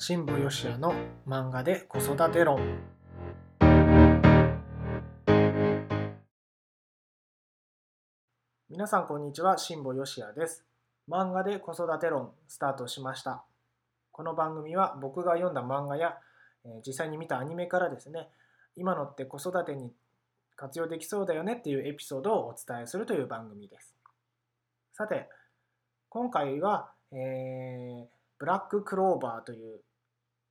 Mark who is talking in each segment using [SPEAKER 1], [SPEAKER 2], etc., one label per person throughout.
[SPEAKER 1] 新保義也の漫画で子育て論。皆さんこんにちは新保義也です。漫画で子育て論スタートしました。この番組は僕が読んだ漫画や、実際に見たアニメからですね今のって子育てに活用できそうだよねっていうエピソードをお伝えするという番組です。さて今回は、えーブラッククローバーという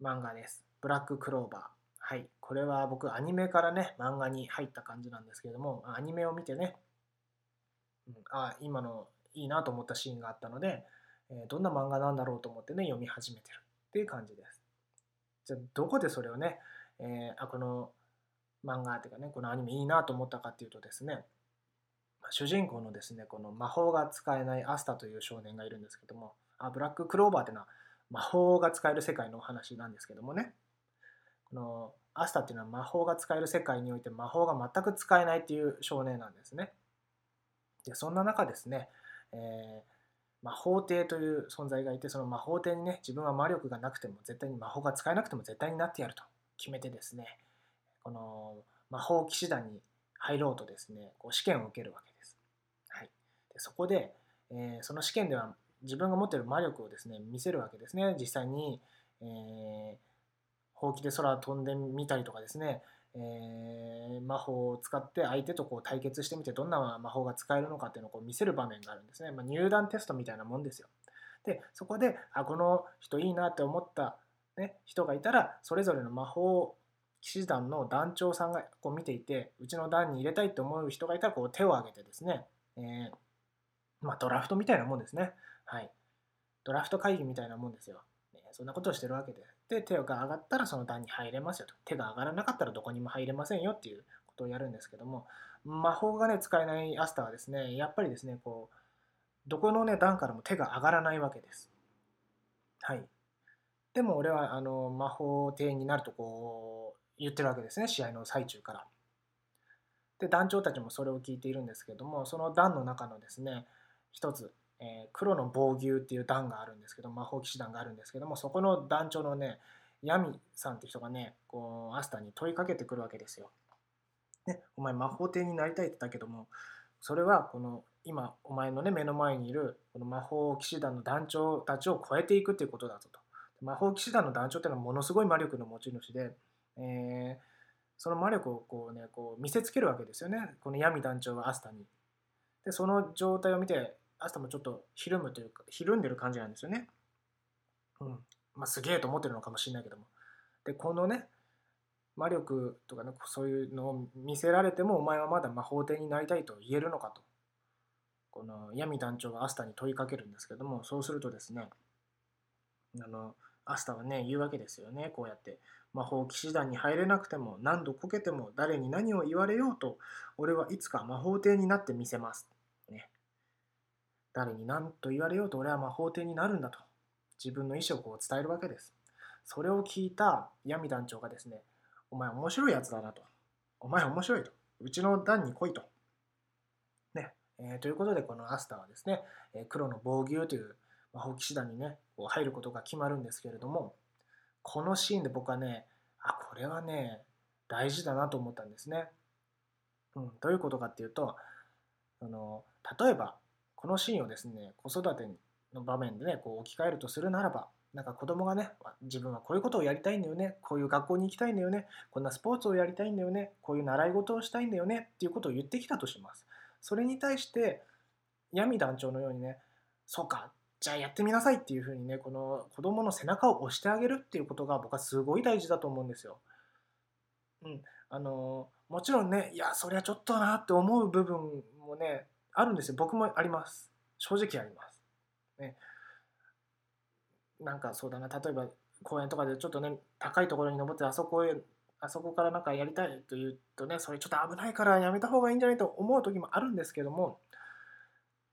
[SPEAKER 1] 漫画です。ブラッククローバー。はい。これは僕、アニメからね、漫画に入った感じなんですけれども、アニメを見てね、うん、あ今のいいなと思ったシーンがあったので、えどんな漫画なんだろうと思ってね、読み始めてるっていう感じです。じゃあ、どこでそれをね、えーあ、この漫画っていうかね、このアニメいいなと思ったかっていうとですね、主人公のですね、この魔法が使えないアスタという少年がいるんですけども、あブラッククローバーっていうのは魔法が使える世界のお話なんですけどもね。このアスタっていうのは魔法が使える世界において魔法が全く使えないっていう少年なんですね。でそんな中ですね、えー魔法帝という存在がいてその魔法帝にね自分は魔力がなくても絶対に魔法が使えなくても絶対になってやると。決めてですねこの魔法騎士団に入ろうとですねこう試験を受けるわけです、はい、でそこで、えーその試験では自分が持ってる魔力をですね見せるわけですね。実際に、えー、ほうきで空飛んでみたりとかですね、えー魔法を使って相手とこう対決してみてどんな魔法が使えるのかっていうのをこう見せる場面があるんですね、まあ、入団テストみたいなもんですよ。でそこであこの人いいなって思った、ね、人がいたらそれぞれの魔法騎士団の団長さんがこう見ていてうちの団に入れたいと思う人がいたらこう手を挙げてですね、えーまあ、ドラフトみたいなもんですね。はい。ドラフト会議みたいなもんですよ。ねそんなことをしてるわけで。で、手が上がったらその段に入れますよと。手が上がらなかったらどこにも入れませんよっていうことをやるんですけども、魔法がね、使えないアスターはですね、やっぱりですね、こう、どこのね、段からも手が上がらないわけです。はい。でも俺は、あの、魔法帝になるとこう、言ってるわけですね、試合の最中から。で、団長たちもそれを聞いているんですけども、その団の中のですね、一つ、えー黒の防牛っていう団があるんですけど魔法騎士団があるんですけどもそこの団長のねヤミさんって人がねこうアスタに問いかけてくるわけですよ。ね、お前魔法帝になりたいって言ったけどもそれはこの今お前のね目の前にいるこの魔法騎士団の団長たちを超えていくっていうことだぞと。魔法騎士団の団長っていうのはものすごい魔力の持ち主で、えーその魔力をこうねこう見せつけるわけですよねこの闇団長はアスタに。でその状態を見てアスタもちょっとひるむというかひるんでる感じなんですよね。うん。まあすげえと思ってるのかもしれないけども。でこのね魔力とかねそういうのを見せられてもお前はまだ魔法帝になりたいと言えるのかとこの闇団長がアスタに問いかけるんですけどもそうするとですねあのアスタはね言うわけですよねこうやって魔法騎士団に入れなくても何度こけても誰に何を言われようと俺はいつか魔法帝になってみせます誰に何と言われようと俺は魔法帝になるんだと自分の意思をこう伝えるわけです。それを聞いた闇団長がですねお前面白いやつだなとお前面白いとうちの団に来いと。ね、えーということでこのアスターはですね、えー黒の防牛という魔法騎士団にねこう入ることが決まるんですけれどもこのシーンで僕はねあこれはね大事だなと思ったんですね、うん、どういうことかっていうとあの例えばこのシーンをですね子育ての場面でねこう置き換えるとするならばなんか子供がね自分はこういうことをやりたいんだよねこういう学校に行きたいんだよねこんなスポーツをやりたいんだよねこういう習い事をしたいんだよねっていうことを言ってきたとしますそれに対して闇団長のようにねそうかじゃあやってみなさいっていうふうにねこの子供の背中を押してあげるっていうことが僕はすごい大事だと思うんですよ。うん、あのもちろんねいやそりゃちょっとなって思う部分もねあるんですよ。僕もあります。正直あります。ね、なんかそうだな。例えば公園とかでちょっとね高いところに登ってあそこへあそこからなんかやりたいと言うとねそれちょっと危ないからやめた方がいいんじゃないと思う時もあるんですけども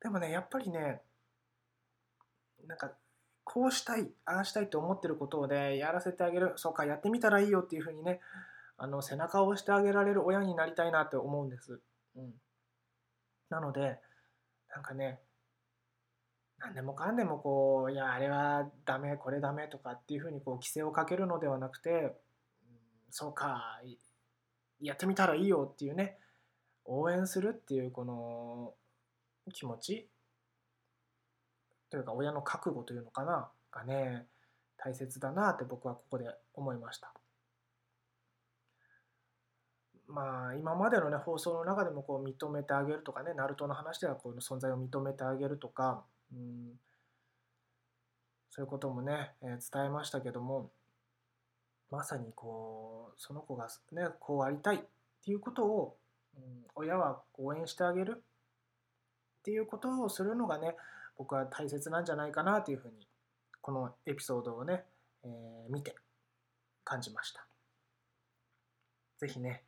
[SPEAKER 1] でもねやっぱりねなんかこうしたいああしたいと思ってることをねやらせてあげる。そうかやってみたらいいよっていうふうにねあの背中を押してあげられる親になりたいなって思うんです。うん、なのでなんかね何でもかんでもこういやあれはダメこれダメとかっていうふうにこう規制をかけるのではなくて、そうかやってみたらいいよっていうね応援するっていうこの気持ちというか親の覚悟というのかながね大切だなって僕はここで思いました。まあ今までのね放送の中でもこう認めてあげるとかねナルトの話ではこの存在を認めてあげるとか、うん、そういうこともね、えー、伝えましたけどもまさにこうその子がねこうありたいっていうことを、うん、親は応援してあげるっていうことをするのがね僕は大切なんじゃないかなというふうにこのエピソードをね、えー、見て感じました。ぜひね、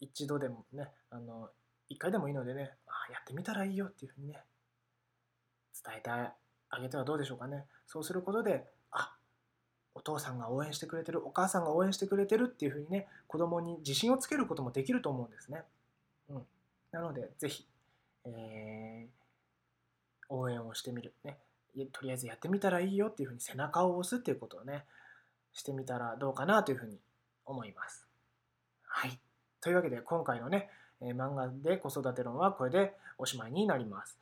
[SPEAKER 1] 一度でもね、あの、一回でもいいのでね、あやってみたらいいよっていうふうにね、伝えてあげてはどうでしょうかね。そうすることで、あお父さんが応援してくれてる、お母さんが応援してくれてるっていうふうにね、子供に自信をつけることもできると思うんですね。うん。なので、ぜひ、えー、応援をしてみる。ね。とりあえずやってみたらいいよっていうふうに背中を押すっていうことをね、してみたらどうかなというふうに思います。はい。というわけで今回のね、えー、漫画で子育て論はこれでおしまいになります。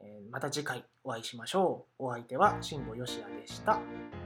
[SPEAKER 1] えー、また次回お会いしましょう。お相手は辛坊よしやでした。